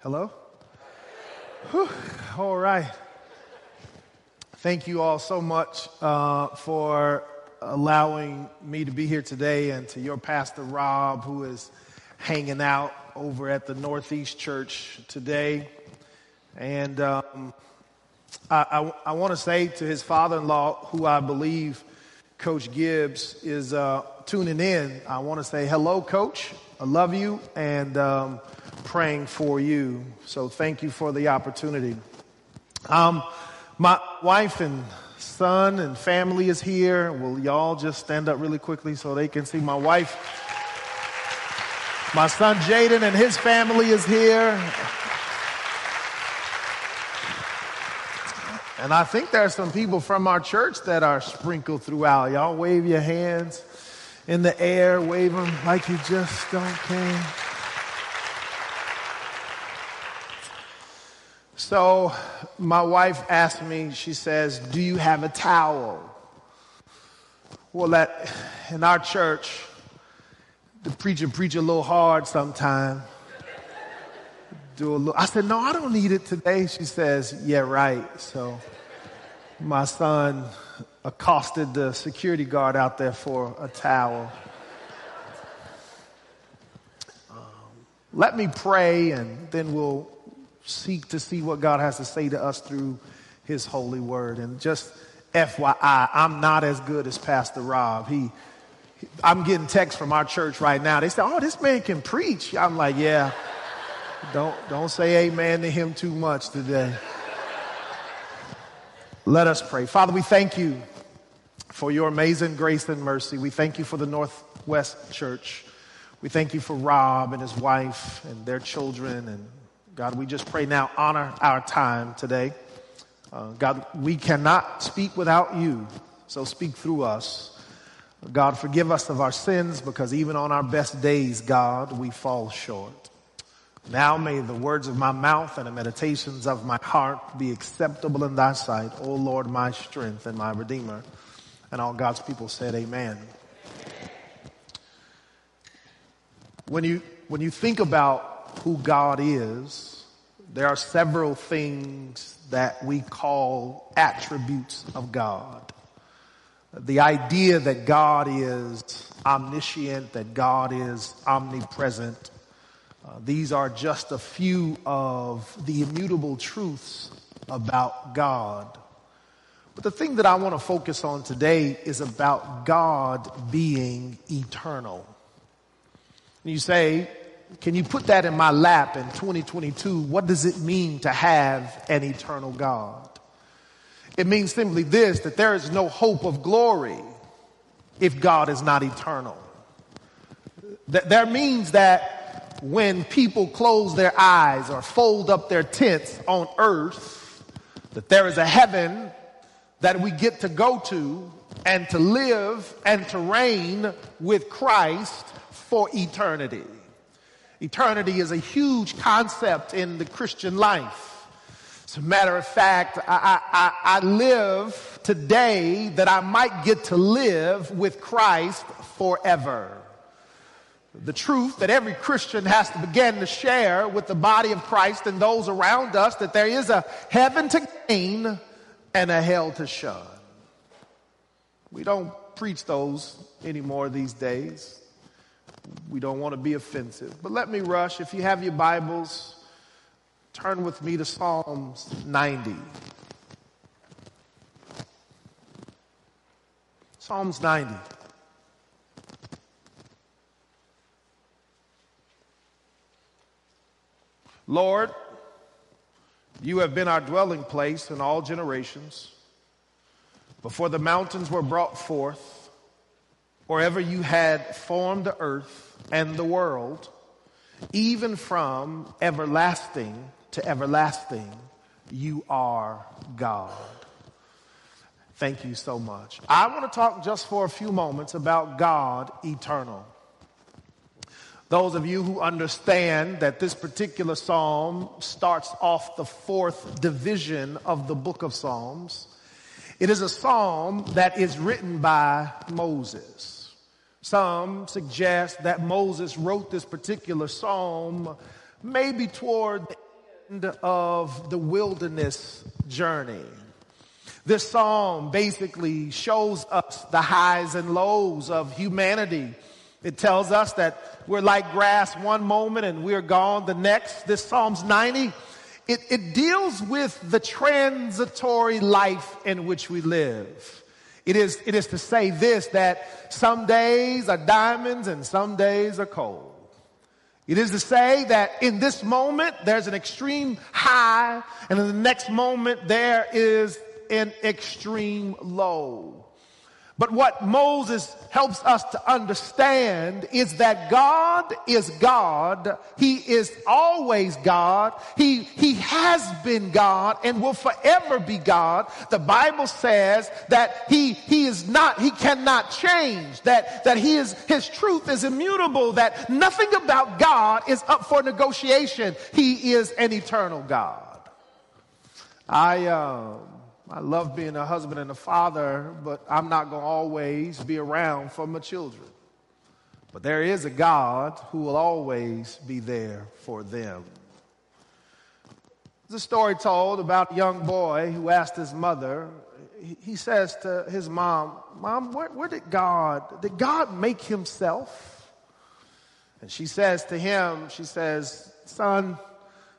Hello? Whew. All right. Thank you all so much uh, for allowing me to be here today and to your pastor, Rob, who is hanging out over at the Northeast Church today. And um, I, I, I want to say to his father in law, who I believe Coach Gibbs is uh, tuning in, I want to say hello, Coach. I love you and um, praying for you. So thank you for the opportunity. Um, my wife and son and family is here. Will y'all just stand up really quickly so they can see my wife? My son Jaden and his family is here. And I think there are some people from our church that are sprinkled throughout. Y'all wave your hands in the air, wave them like you just don't care. So my wife asked me, she says, Do you have a towel? Well, that in our church, the preacher preach a little hard sometimes. Do a little. I said, No, I don't need it today. She says, Yeah, right. So my son accosted the security guard out there for a towel. Um, let me pray and then we'll seek to see what God has to say to us through his holy word. And just FYI, I'm not as good as Pastor Rob. He, I'm getting texts from our church right now. They say, "Oh, this man can preach." I'm like, "Yeah." Don't don't say amen to him too much today. Let us pray. Father, we thank you for your amazing grace and mercy. We thank you for the Northwest Church. We thank you for Rob and his wife and their children. And God, we just pray now, honor our time today. Uh, God, we cannot speak without you, so speak through us. God, forgive us of our sins because even on our best days, God, we fall short. Now may the words of my mouth and the meditations of my heart be acceptable in thy sight, O Lord, my strength and my redeemer. And all God's people said, Amen. When you, when you think about who God is, there are several things that we call attributes of God. The idea that God is omniscient, that God is omnipresent, uh, these are just a few of the immutable truths about God. But the thing that I want to focus on today is about God being eternal. And you say, can you put that in my lap in 2022? What does it mean to have an eternal God? It means simply this, that there is no hope of glory if God is not eternal. That there means that when people close their eyes or fold up their tents on earth, that there is a heaven that we get to go to and to live and to reign with Christ for eternity. Eternity is a huge concept in the Christian life. As a matter of fact, I, I, I, live today that I might get to live with Christ forever. The truth that every Christian has to begin to share with the body of Christ and those around us that there is a heaven to gain and a hell to shun. We don't preach those anymore these days. We don't want to be offensive. But let me rush. If you have your Bibles, turn with me to Psalms 90. Psalms 90. Lord, you have been our dwelling place in all generations. Before the mountains were brought forth, or ever you had formed the earth and the world, even from everlasting to everlasting, you are God. Thank you so much. I want to talk just for a few moments about God eternal. Those of you who understand that this particular psalm starts off the fourth division of the book of Psalms, it is a psalm that is written by Moses. Some suggest that Moses wrote this particular psalm maybe toward the end of the wilderness journey. This psalm basically shows us the highs and lows of humanity. It tells us that we're like grass one moment and we're gone the next. This Psalms 90, it, it deals with the transitory life in which we live. It is, it is to say this, that some days are diamonds and some days are cold. It is to say that in this moment, there's an extreme high, and in the next moment, there is an extreme low. But what Moses helps us to understand is that God is God. He is always God. He, he has been God and will forever be God. The Bible says that he, he is not, he cannot change, that, that he is, his truth is immutable, that nothing about God is up for negotiation. He is an eternal God. I, um, I love being a husband and a father, but I'm not going to always be around for my children. But there is a God who will always be there for them. There's a story told about a young boy who asked his mother, he says to his mom, Mom, where, where did God, did God make himself? And she says to him, she says, Son,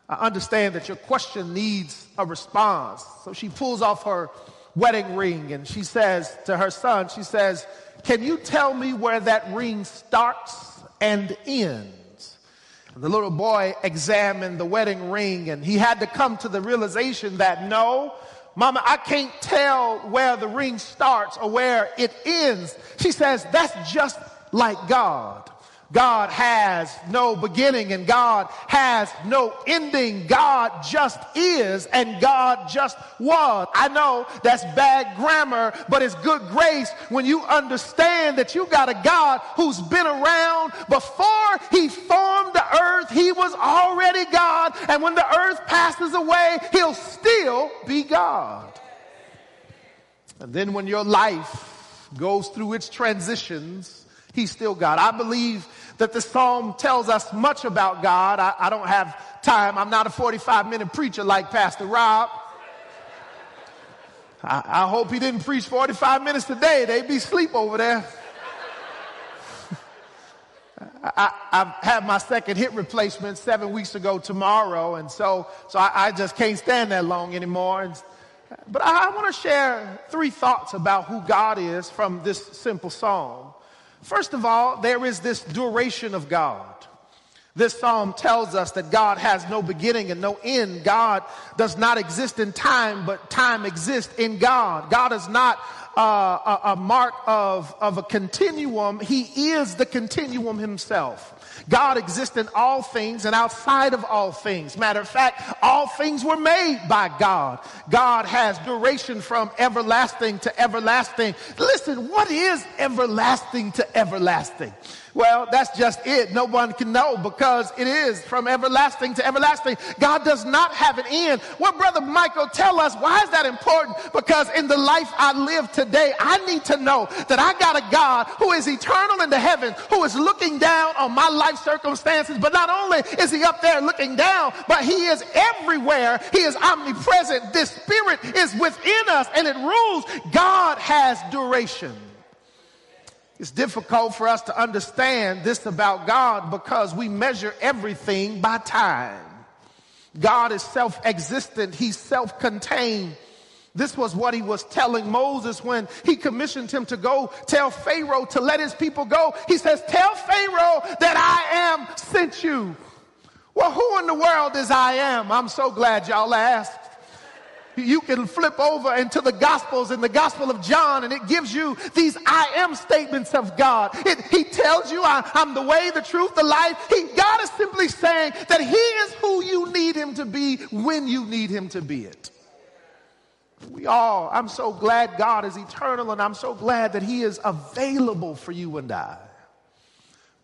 I understand that your question needs a response. So she pulls off her wedding ring and she says to her son, she says, Can you tell me where that ring starts and ends? And the little boy examined the wedding ring and he had to come to the realization that no, Mama, I can't tell where the ring starts or where it ends. She says, That's just like God. God has no beginning and God has no ending. God just is and God just was. I know that's bad grammar, but it's good grace when you understand that you got a God who's been around before he formed the earth. He was already God. And when the earth passes away, he'll still be God. And then when your life goes through its transitions, he's still God. I believe that the psalm tells us much about God. I, I don't have time. I'm not a 45 minute preacher like Pastor Rob. I, I hope he didn't preach 45 minutes today. They'd be asleep over there. I, have had my second hip replacement seven weeks ago tomorrow, and so so I, I just can't stand that long anymore. And, but I, I want to share three thoughts about who God is from this simple psalm. First of all, there is this duration of God. This psalm tells us that God has no beginning and no end. God does not exist in time, but time exists in God. God is not uh, a, a mark of, of a continuum. He is the continuum himself. God exists in all things and outside of all things. Matter of fact, all things were made by God. God has duration from everlasting to everlasting. Listen, what is everlasting to everlasting? Well, that's just it. No one can know because it is from everlasting to everlasting. God does not have an end. What Brother Michael tell us, why is that important? Because in the life I live today, I need to know that I got a God who is eternal in the heavens, who is looking down on my life circumstances. But not only is he up there looking down, but he is everywhere. He is omnipresent. This spirit is within us and it rules. God has duration. It's difficult for us to understand this about God because we measure everything by time. God is self existent, He's self contained. This was what he was telling Moses when he commissioned him to go tell Pharaoh to let his people go. He says, Tell Pharaoh that I am sent you. Well, who in the world is I am? I'm so glad y'all asked you can flip over into the Gospels in the Gospel of John, and it gives you these I am statements of God. It, he tells you, I, am the way, the truth, the life. He, God is simply saying that He is who you need Him to be when you need Him to be it. We all, I'm so glad God is eternal, and I'm so glad that He is available for you and I.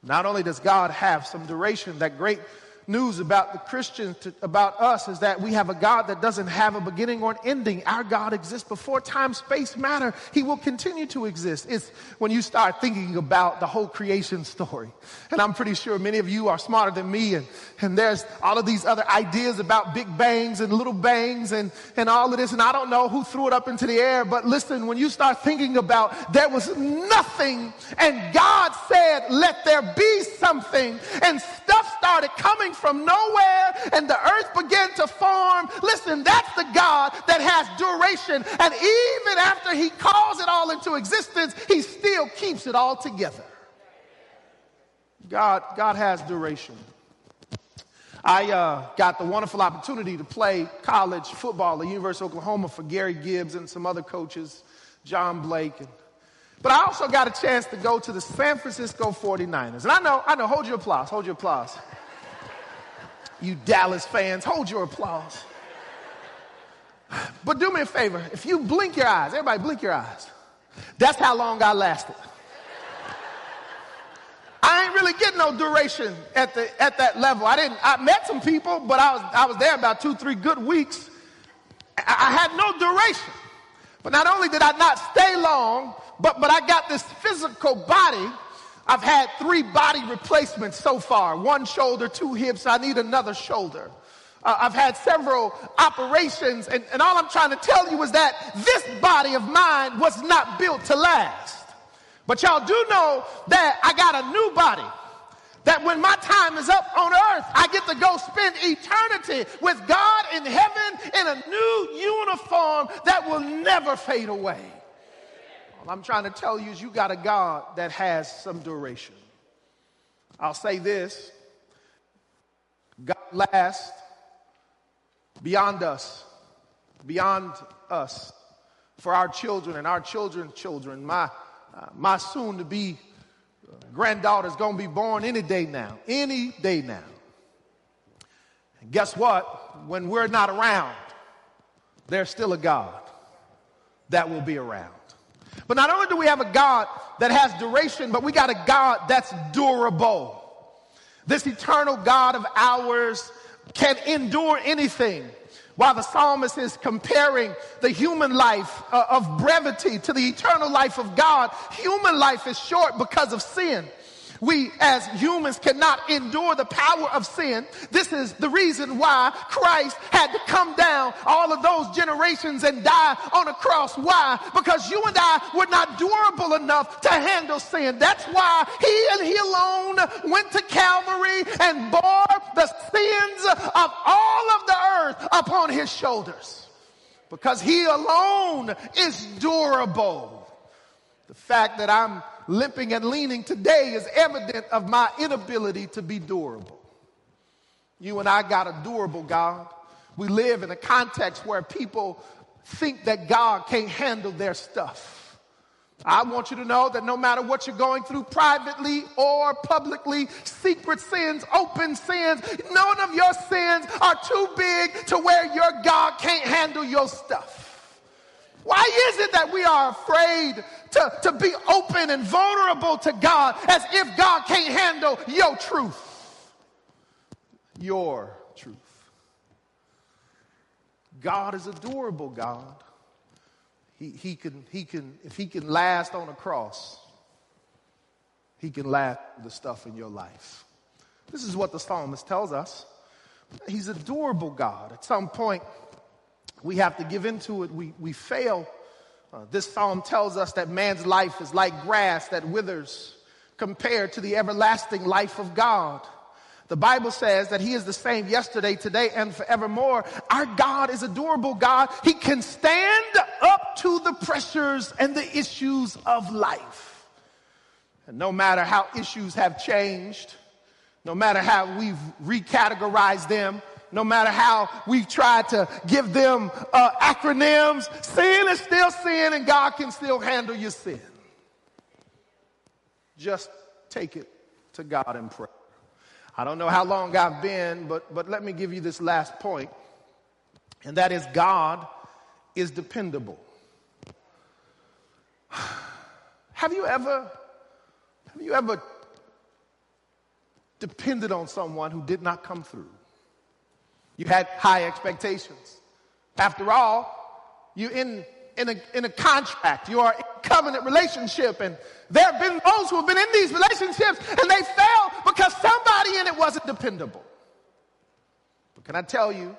Not only does God have some duration, that great news about the Christians, to, about us, is that we have a God that doesn't have a beginning or an ending. Our God exists before time, space, matter. He will continue to exist. It's when you start thinking about the whole creation story. And I'm pretty sure many of you are smarter than me. And, and there's all of these other ideas about big bangs and little bangs and, and all of this. And I don't know who threw it up into the air. But listen, when you start thinking about there was nothing and God said, let there be something and stuff started coming from nowhere and the earth began to form. Listen, that's the God that has duration. And even after he calls it all into existence, he still keeps it all together. God, God has duration. I uh, got the wonderful opportunity to play college football at University of Oklahoma for Gary Gibbs and some other coaches, John Blake. And, but I also got a chance to go to the San Francisco 49ers. And I know, I know, hold your applause, hold your applause you Dallas fans, hold your applause. But do me a favor, if you blink your eyes, everybody blink your eyes. That's how long I lasted. I ain't really getting no duration at the at that level. I didn't. I met some people, but I was I was there about two three good weeks. I, I had no duration. But not only did I not stay long, but but I got this physical body I've had three body replacements so far one shoulder, two hips. I need another shoulder. Uh, I've had several operations, and, and all I'm trying to tell you is that this body of mine was not built to last. But y'all do know that I got a new body. That when my time is up on earth, I get to go spend eternity with God in heaven in a new uniform that will never fade away. I'm trying to tell you is you got a God that has some duration. I'll say this God lasts beyond us, beyond us, for our children and our children's children. My, uh, my soon to be granddaughter is going to be born any day now, any day now. And guess what? When we're not around, there's still a God that will be around. But not only do we have a God that has duration, but we got a God that's durable. This eternal God of ours can endure anything. While the psalmist is comparing the human life uh, of brevity to the eternal life of God, human life is short because of sin we as humans cannot endure the power of sin. This is the reason why Christ had to come down all of those generations and die on a cross. Why? Because you and I were not durable enough to handle sin. That's why he and he alone went to Calvary and bore the sins of all of the earth upon his shoulders. Because he alone is durable. The fact that I'm limping and leaning today is evident of my inability to be durable. You and I got a durable God. We live in a context where people think that God can't handle their stuff. I want you to know that no matter what you're going through privately or publicly, secret sins, open sins, none of your sins are too big to where your God can't handle your stuff. Why is it that we are afraid to, to be open and vulnerable to God as if God can't handle your truth? Your truth. God is a durable God. He, he, can, he can, if he can last on a cross, he can last the stuff in your life. This is what the psalmist tells us. He's a durable God. At some point, we have to give into it. We, we fail. Uh, this psalm tells us that man's life is like grass that withers compared to the everlasting life of God. The Bible says that He is the same yesterday, today, and forevermore. Our God is a durable God. He can stand up to the pressures and the issues of life. And no matter how issues have changed, no matter how we've recategorized them, no matter how we've tried to give them uh, acronyms, sin is still sin and God can still handle your sin. Just take it to God in prayer. I don't know how long I've been, but, but let me give you this last point, and that is God is dependable. Have you ever, have you ever depended on someone who did not come through. You had high expectations. After all, you're in, in, a, in a contract, you are in a covenant relationship, and there have been those who have been in these relationships and they failed because somebody in it wasn't dependable. But can I tell you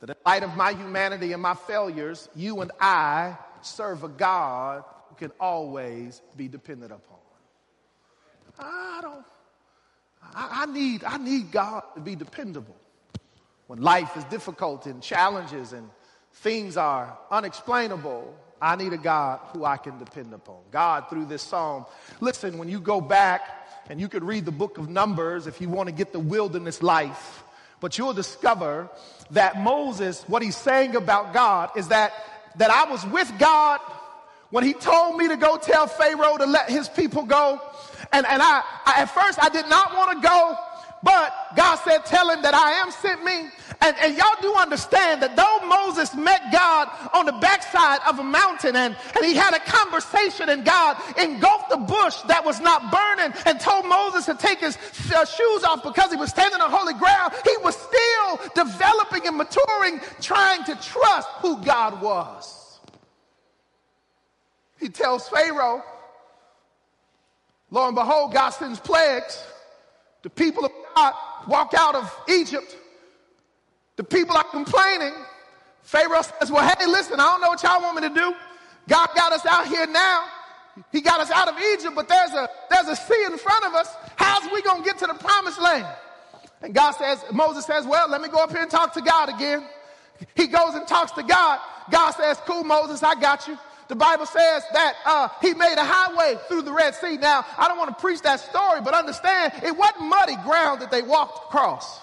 that in light of my humanity and my failures, you and I serve a God who can always be depended upon. I don't, I, I need, I need God to be dependable. When life is difficult and challenges and things are unexplainable, I need a God who I can depend upon. God, through this psalm, listen, when you go back and you could read the book of Numbers if you want to get the wilderness life, but you'll discover that Moses, what he's saying about God is that, that I was with God when he told me to go tell Pharaoh to let his people go. And, and I, I at first I did not want to go, but God said, tell him that I am sent me. And, and y'all do understand that though Moses met God on the backside of a mountain and, and he had a conversation and God engulfed the bush that was not burning and told Moses to take his uh, shoes off because he was standing on holy ground, he was still developing and maturing, trying to trust who God was. He tells Pharaoh, lo and behold, God sends plagues. The people of God walk out of Egypt. The people are complaining. Pharaoh says, Well, hey, listen, I don't know what y'all want me to do. God got us out here now. He got us out of Egypt, but there's a there's a sea in front of us. How's we gonna get to the promised land? And God says, Moses says, Well, let me go up here and talk to God again. He goes and talks to God. God says, Cool, Moses, I got you. The Bible says that uh, he made a highway through the Red Sea. Now, I don't want to preach that story, but understand it wasn't muddy ground that they walked across.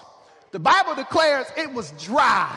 The Bible declares it was dry.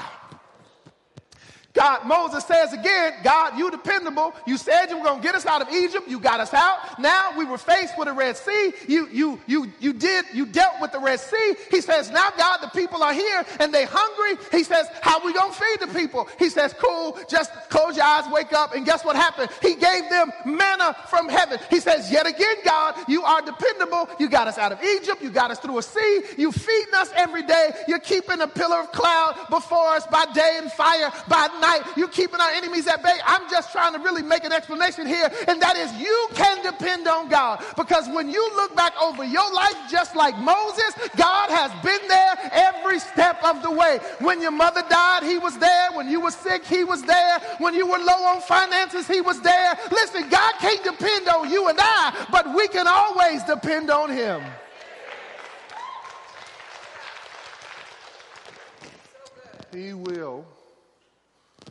God, Moses says again, God, you dependable. You said you were going to get us out of Egypt. You got us out. Now we were faced with a Red Sea. You, you, you, you did, you dealt with the Red Sea. He says, now God, the people are here and they hungry. He says, how we going to feed the people? He says, cool, just close your eyes, wake up. And guess what happened? He gave them manna from heaven. He says, yet again, God, you are dependable. You got us out of Egypt. You got us through a sea. You feeding us every day. You're keeping a pillar of cloud before us by day and fire by night night. You're keeping our enemies at bay. I'm just trying to really make an explanation here, and that is you can depend on God. Because when you look back over your life, just like Moses, God has been there every step of the way. When your mother died, He was there. When you were sick, He was there. When you were low on finances, He was there. Listen, God can't depend on you and I, but we can always depend on Him. He will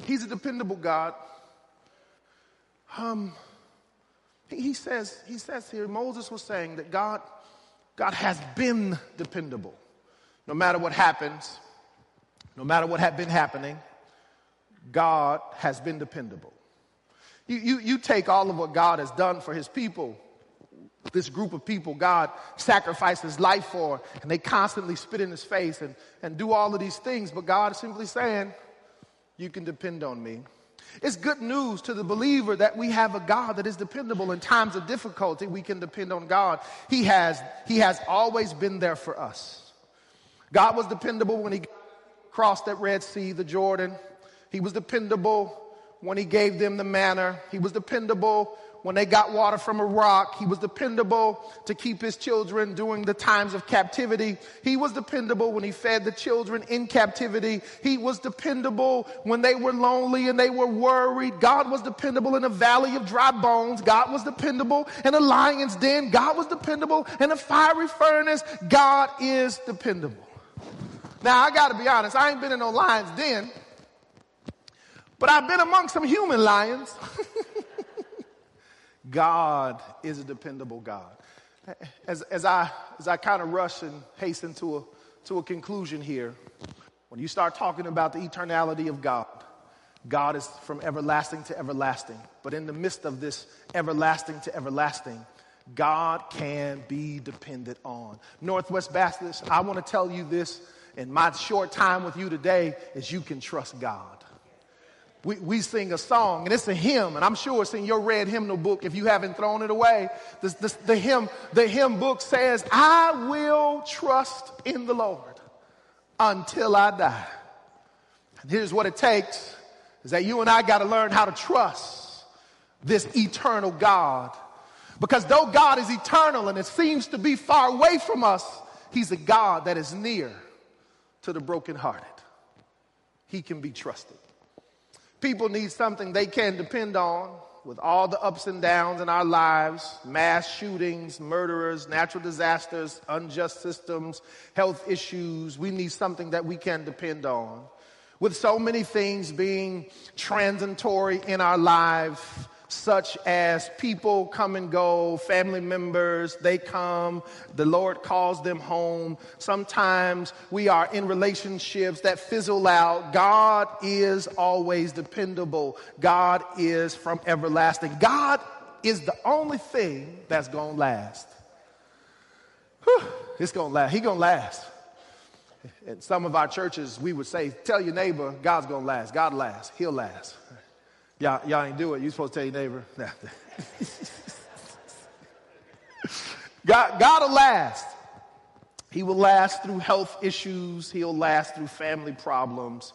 He's a dependable God. Um, he says, he says here, Moses was saying that God, God has been dependable. No matter what happens, no matter what had been happening, God has been dependable. You, you, you take all of what God has done for his people, this group of people God sacrificed his life for, and they constantly spit in his face and, and do all of these things, but God is simply saying, you can depend on me. It's good news to the believer that we have a God that is dependable in times of difficulty. We can depend on God. He has, he has always been there for us. God was dependable when he crossed that Red Sea, the Jordan. He was dependable when he gave them the manna. He was dependable when they got water from a rock. He was dependable to keep his children during the times of captivity. He was dependable when he fed the children in captivity. He was dependable when they were lonely and they were worried. God was dependable in a valley of dry bones. God was dependable in a lion's den. God was dependable in a fiery furnace. God is dependable. Now, I got to be honest, I ain't been in no lion's den, but I've been among some human lions. God is a dependable God. As, as I, as I kind of rush and hasten to a, to a conclusion here, when you start talking about the eternality of God, God is from everlasting to everlasting. But in the midst of this everlasting to everlasting, God can be depended on. Northwest Baptist, I want to tell you this in my short time with you today is you can trust God. We, we sing a song, and it's a hymn, and I'm sure it's in your red hymnal book if you haven't thrown it away. The, hymn, the hymn book says, I will trust in the Lord until I die. And here's what it takes is that you and I got to learn how to trust this eternal God. Because though God is eternal and it seems to be far away from us, He's a God that is near to the brokenhearted. He can be trusted. People need something they can depend on with all the ups and downs in our lives mass shootings, murderers, natural disasters, unjust systems, health issues. We need something that we can depend on. With so many things being transitory in our life, such as people come and go, family members, they come, the Lord calls them home. Sometimes we are in relationships that fizzle out. God is always dependable. God is from everlasting. God is the only thing that's going to last. Whew, it's going to last. He going to last. In some of our churches, we would say, tell your neighbor, God's going to last. God lasts. He'll last. Y'all, y'all ain't do it. You supposed to tell your neighbor. God, God will last. He will last through health issues. He'll last through family problems.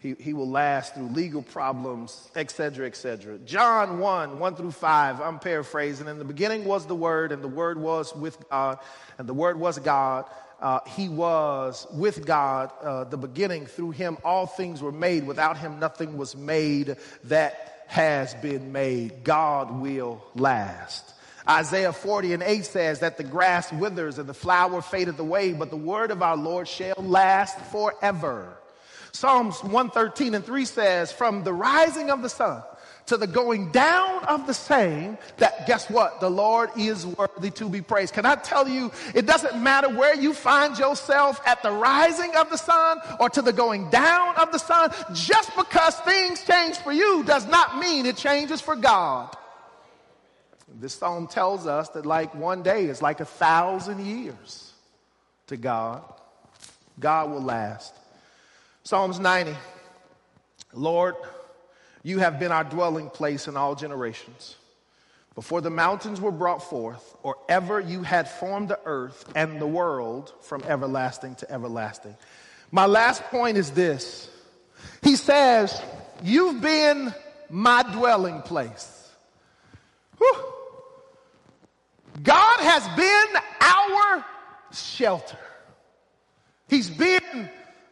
He, he will last through legal problems, etc., etc. John 1, 1 through 5, I'm paraphrasing. In the beginning was the Word, and the Word was with God, and the Word was God. Uh, he was with God, uh, the beginning. Through him, all things were made. Without him, nothing was made that has been made. God will last. Isaiah 40 and 8 says that the grass withers and the flower fadeth away, but the word of our Lord shall last forever. Psalms 113 and 3 says, From the rising of the sun to the going down of the same, that guess what? The Lord is worthy to be praised. Can I tell you, it doesn't matter where you find yourself at the rising of the sun or to the going down of the sun, just because things change for you does not mean it changes for God. This psalm tells us that like one day is like a thousand years to God. God will last. Psalms 90. Lord, you have been our dwelling place in all generations. Before the mountains were brought forth, or ever you had formed the earth and the world from everlasting to everlasting. My last point is this He says, You've been my dwelling place. Whew. God has been our shelter. He's been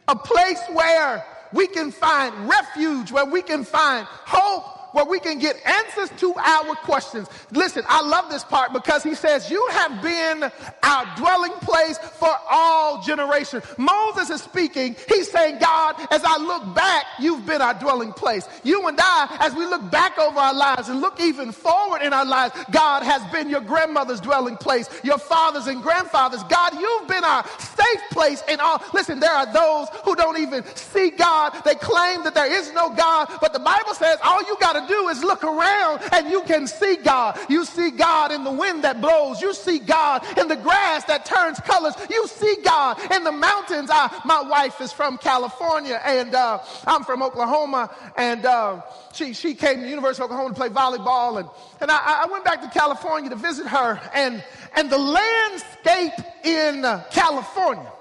a place where we can find refuge, where we can find hope, where we can get answers to our questions. Listen, I love this part because he says, You have been our dwelling place for all generations. Moses is speaking. He's saying, God, as I look back, you've been our dwelling place. You and I, as we look back over our lives and look even forward in our lives, God has been your grandmother's dwelling place, your fathers and grandfathers. God, you've been our safe place in all. Listen, there are those who don't even see God. They claim that there is no God, but the Bible says all you got to do is look around and you can see God. You see God in the wind that blows. You see God in the grass that turns colors. You see God in the mountains. I, my wife is from California and uh, I'm from Oklahoma. And uh, she, she came to the University of Oklahoma to play volleyball. And, and I, I went back to California to visit her. And, and the landscape in California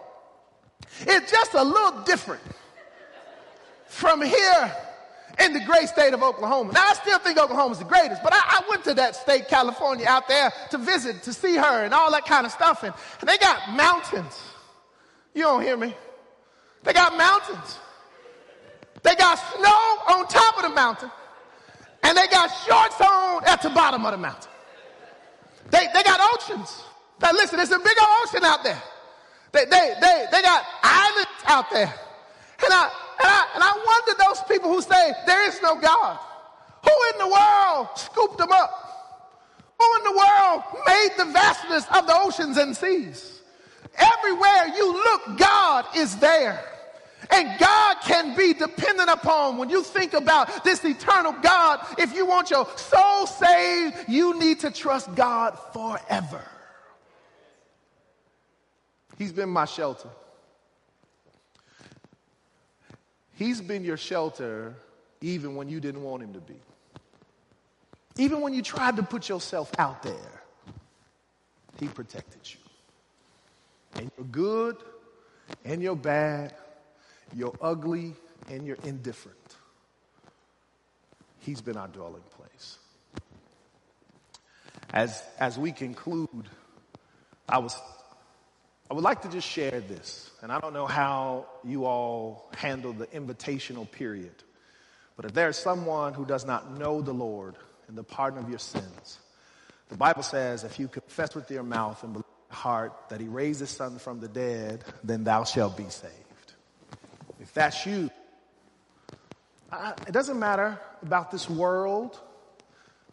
is just a little different from here in the great state of Oklahoma. Now, I still think Oklahoma's the greatest, but I, I, went to that state, California, out there to visit, to see her and all that kind of stuff. And, and they got mountains. You don't hear me? They got mountains. They got snow on top of the mountain, and they got shorts on at the bottom of the mountain. They, they got oceans. Now, listen, there's a bigger ocean out there. They, they, they, they got islands out there. And I, I, and I wonder those people who say there is no God. Who in the world scooped them up? Who in the world made the vastness of the oceans and seas? Everywhere you look, God is there. And God can be dependent upon when you think about this eternal God. If you want your soul saved, you need to trust God forever. He's been my shelter. He's been your shelter even when you didn't want him to be. Even when you tried to put yourself out there, he protected you. And you're good and you're bad, you're ugly and you're indifferent. He's been our dwelling place. As, as we conclude, I was I would like to just share this, and I don't know how you all handle the invitational period, but if there's someone who does not know the Lord and the pardon of your sins, the Bible says if you confess with your mouth and believe in your heart that he raised his son from the dead, then thou shalt be saved. If that's you, I, it doesn't matter about this world.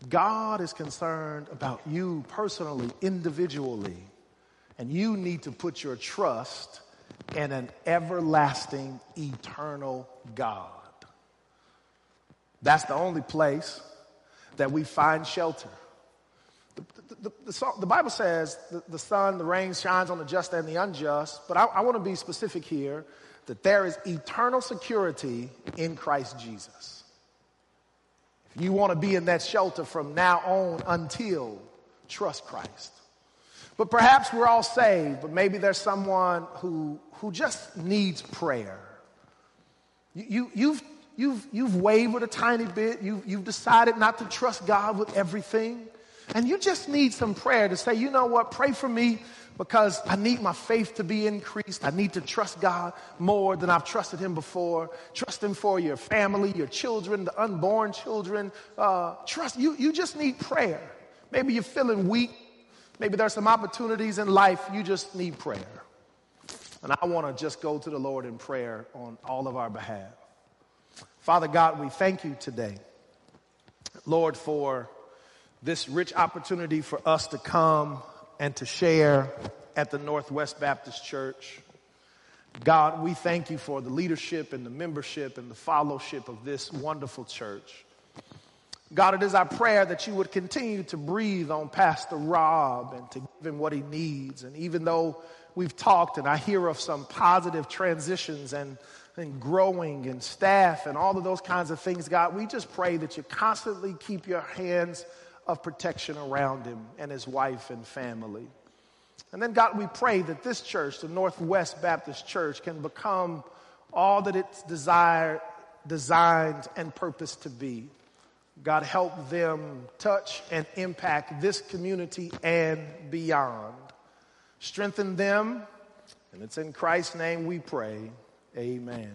God is concerned about you personally, individually. And you need to put your trust in an everlasting, eternal God. That's the only place that we find shelter. The, the, the, the Bible says the, sun, the rain shines on the just and the unjust, but I, I want to be specific here that there is eternal security in Christ Jesus. If you want to be in that shelter from now on until, trust Christ. But perhaps we're all saved, but maybe there's someone who, who just needs prayer. You, you, you've, you've, you've wavered a tiny bit. You've, you've decided not to trust God with everything. And you just need some prayer to say, you know what, pray for me because I need my faith to be increased. I need to trust God more than I've trusted Him before. Trust Him for your family, your children, the unborn children. Uh, trust you. You just need prayer. Maybe you're feeling weak. Maybe there's some opportunities in life you just need prayer. And I want to just go to the Lord in prayer on all of our behalf. Father God, we thank you today, Lord, for this rich opportunity for us to come and to share at the Northwest Baptist Church. God, we thank you for the leadership and the membership and the fellowship of this wonderful church. God, it is our prayer that you would continue to breathe on Pastor Rob and to give him what he needs. And even though we've talked and I hear of some positive transitions and, and growing and staff and all of those kinds of things, God, we just pray that you constantly keep your hands of protection around him and his wife and family. And then, God, we pray that this church, the Northwest Baptist Church, can become all that it's desired, designed, and purposed to be. God, help them touch and impact this community and beyond. Strengthen them, and it's in Christ's name we pray. Amen.